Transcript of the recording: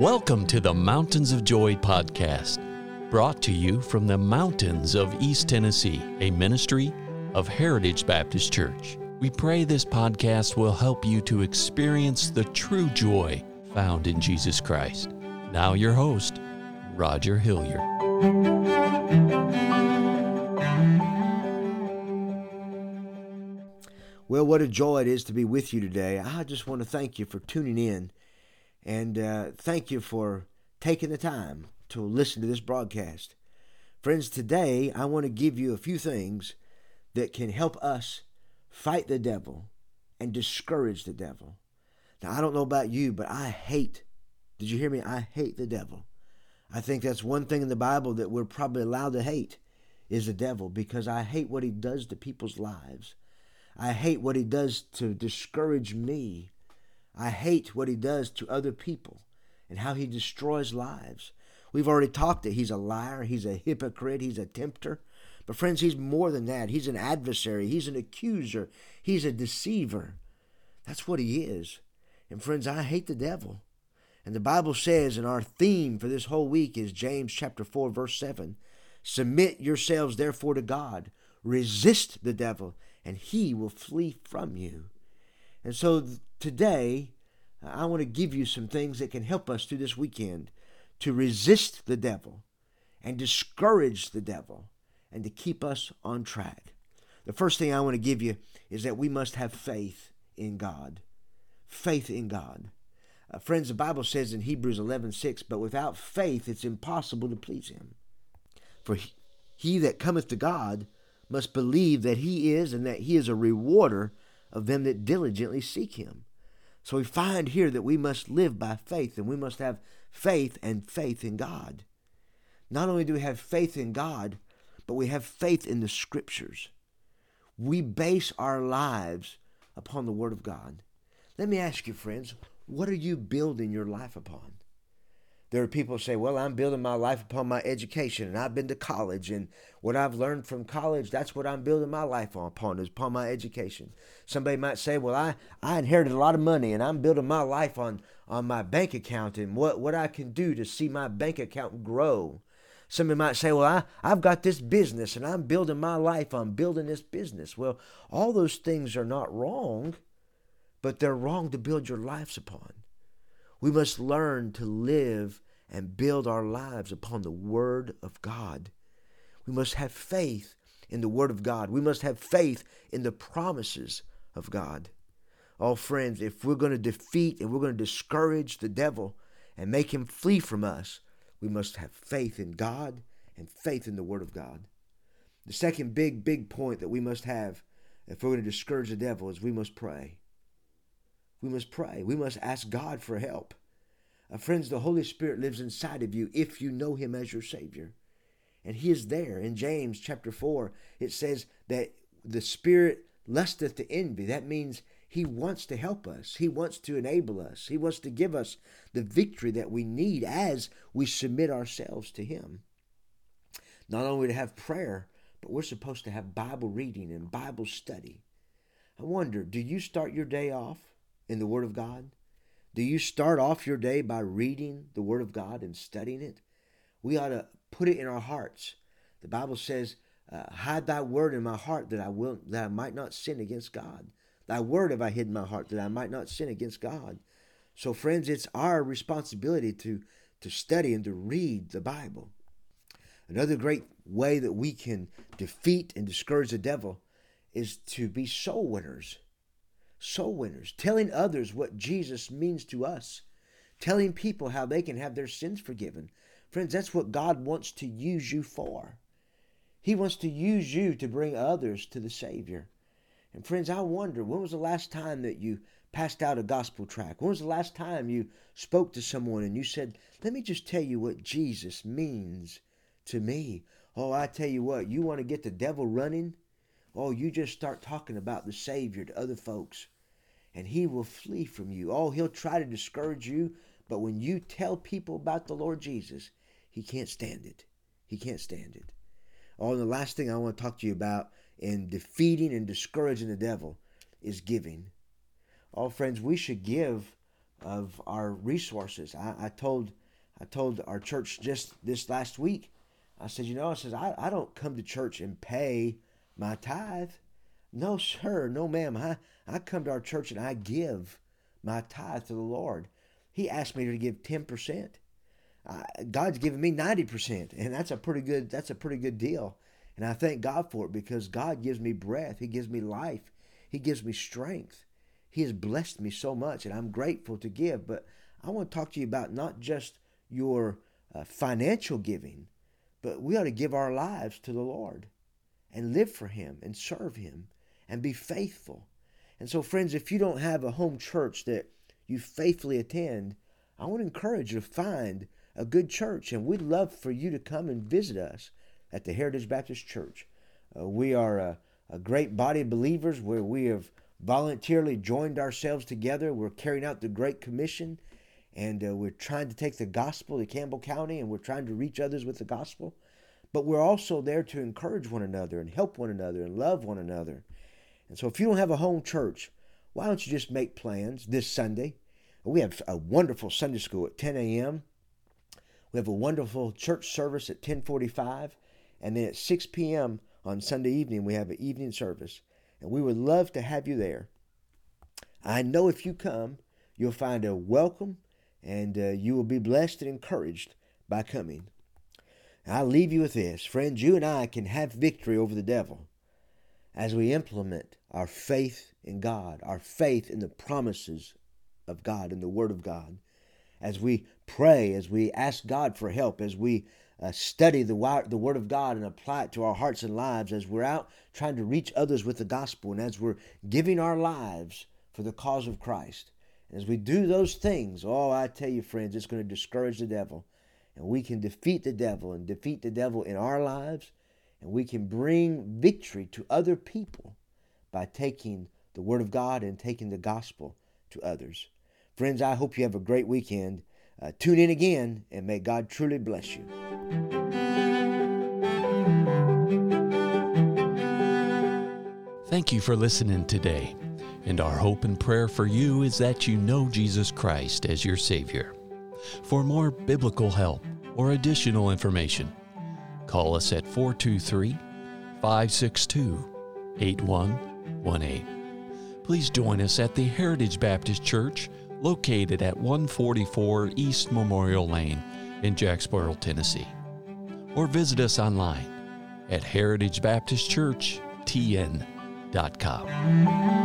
Welcome to the Mountains of Joy podcast, brought to you from the mountains of East Tennessee, a ministry of Heritage Baptist Church. We pray this podcast will help you to experience the true joy found in Jesus Christ. Now, your host, Roger Hilliard. Well, what a joy it is to be with you today. I just want to thank you for tuning in and uh, thank you for taking the time to listen to this broadcast. Friends, today I want to give you a few things that can help us fight the devil and discourage the devil. Now, I don't know about you, but I hate, did you hear me? I hate the devil. I think that's one thing in the Bible that we're probably allowed to hate is the devil because I hate what he does to people's lives. I hate what he does to discourage me. I hate what he does to other people and how he destroys lives. We've already talked that he's a liar, he's a hypocrite, he's a tempter. But, friends, he's more than that. He's an adversary, he's an accuser, he's a deceiver. That's what he is. And, friends, I hate the devil. And the Bible says, and our theme for this whole week is James chapter 4, verse 7 Submit yourselves therefore to God, resist the devil, and he will flee from you. And so today, I want to give you some things that can help us through this weekend to resist the devil and discourage the devil and to keep us on track. The first thing I want to give you is that we must have faith in God. Faith in God. Uh, friends, the Bible says in Hebrews 11:6, but without faith it's impossible to please him. For he, he that cometh to God must believe that he is and that he is a rewarder of them that diligently seek him. So we find here that we must live by faith and we must have faith and faith in God. Not only do we have faith in God, but we have faith in the scriptures. We base our lives upon the Word of God. Let me ask you, friends, what are you building your life upon? There are people who say, Well, I'm building my life upon my education, and I've been to college, and what I've learned from college, that's what I'm building my life upon, is upon my education. Somebody might say, Well, I, I inherited a lot of money, and I'm building my life on, on my bank account and what, what I can do to see my bank account grow. Somebody might say, Well, I, I've got this business, and I'm building my life on building this business. Well, all those things are not wrong, but they're wrong to build your lives upon. We must learn to live and build our lives upon the Word of God. We must have faith in the Word of God. We must have faith in the promises of God. Oh, friends, if we're going to defeat and we're going to discourage the devil and make him flee from us, we must have faith in God and faith in the Word of God. The second big, big point that we must have if we're going to discourage the devil is we must pray. We must pray. We must ask God for help. Uh, friends, the Holy Spirit lives inside of you if you know Him as your Savior. And He is there. In James chapter 4, it says that the Spirit lusteth to envy. That means He wants to help us, He wants to enable us, He wants to give us the victory that we need as we submit ourselves to Him. Not only to have prayer, but we're supposed to have Bible reading and Bible study. I wonder, do you start your day off in the Word of God? Do you start off your day by reading the Word of God and studying it? We ought to put it in our hearts. The Bible says, uh, "Hide Thy word in my heart, that I will that I might not sin against God. Thy word have I hid in my heart, that I might not sin against God." So, friends, it's our responsibility to to study and to read the Bible. Another great way that we can defeat and discourage the devil is to be soul winners soul winners, telling others what Jesus means to us, telling people how they can have their sins forgiven. Friends, that's what God wants to use you for. He wants to use you to bring others to the Savior. And friends, I wonder, when was the last time that you passed out a gospel tract? When was the last time you spoke to someone and you said, Let me just tell you what Jesus means to me? Oh, I tell you what, you want to get the devil running? Oh, you just start talking about the Savior to other folks, and he will flee from you. Oh, he'll try to discourage you, but when you tell people about the Lord Jesus, he can't stand it. He can't stand it. Oh, and the last thing I want to talk to you about in defeating and discouraging the devil is giving. Oh, friends, we should give of our resources. I, I told I told our church just this last week. I said, you know, I says I, I don't come to church and pay my tithe. No, sir, no, ma'am. I, I come to our church and I give my tithe to the Lord. He asked me to give ten percent. Uh, God's given me ninety percent, and that's a pretty good that's a pretty good deal. And I thank God for it because God gives me breath. He gives me life. He gives me strength. He has blessed me so much, and I'm grateful to give. But I want to talk to you about not just your uh, financial giving, but we ought to give our lives to the Lord and live for Him and serve Him and be faithful. And so, friends, if you don't have a home church that you faithfully attend, I want to encourage you to find a good church. And we'd love for you to come and visit us at the Heritage Baptist Church. Uh, we are a, a great body of believers where we have voluntarily joined ourselves together. We're carrying out the Great Commission and uh, we're trying to take the gospel to Campbell County and we're trying to reach others with the gospel. But we're also there to encourage one another and help one another and love one another. And so if you don't have a home church, why don't you just make plans this Sunday? We have a wonderful Sunday school at 10 a.m. We have a wonderful church service at 1045. And then at 6 p.m. on Sunday evening, we have an evening service. And we would love to have you there. I know if you come, you'll find a welcome and uh, you will be blessed and encouraged by coming. I'll leave you with this. Friends, you and I can have victory over the devil as we implement our faith in God, our faith in the promises of God and the Word of God, as we pray, as we ask God for help, as we uh, study the, the Word of God and apply it to our hearts and lives, as we're out trying to reach others with the gospel, and as we're giving our lives for the cause of Christ. As we do those things, oh, I tell you, friends, it's going to discourage the devil. And we can defeat the devil and defeat the devil in our lives. And we can bring victory to other people by taking the Word of God and taking the gospel to others. Friends, I hope you have a great weekend. Uh, tune in again, and may God truly bless you. Thank you for listening today. And our hope and prayer for you is that you know Jesus Christ as your Savior. For more biblical help or additional information, call us at 423 562 8118. Please join us at the Heritage Baptist Church located at 144 East Memorial Lane in Jacksboro, Tennessee. Or visit us online at heritagebaptistchurchtn.com.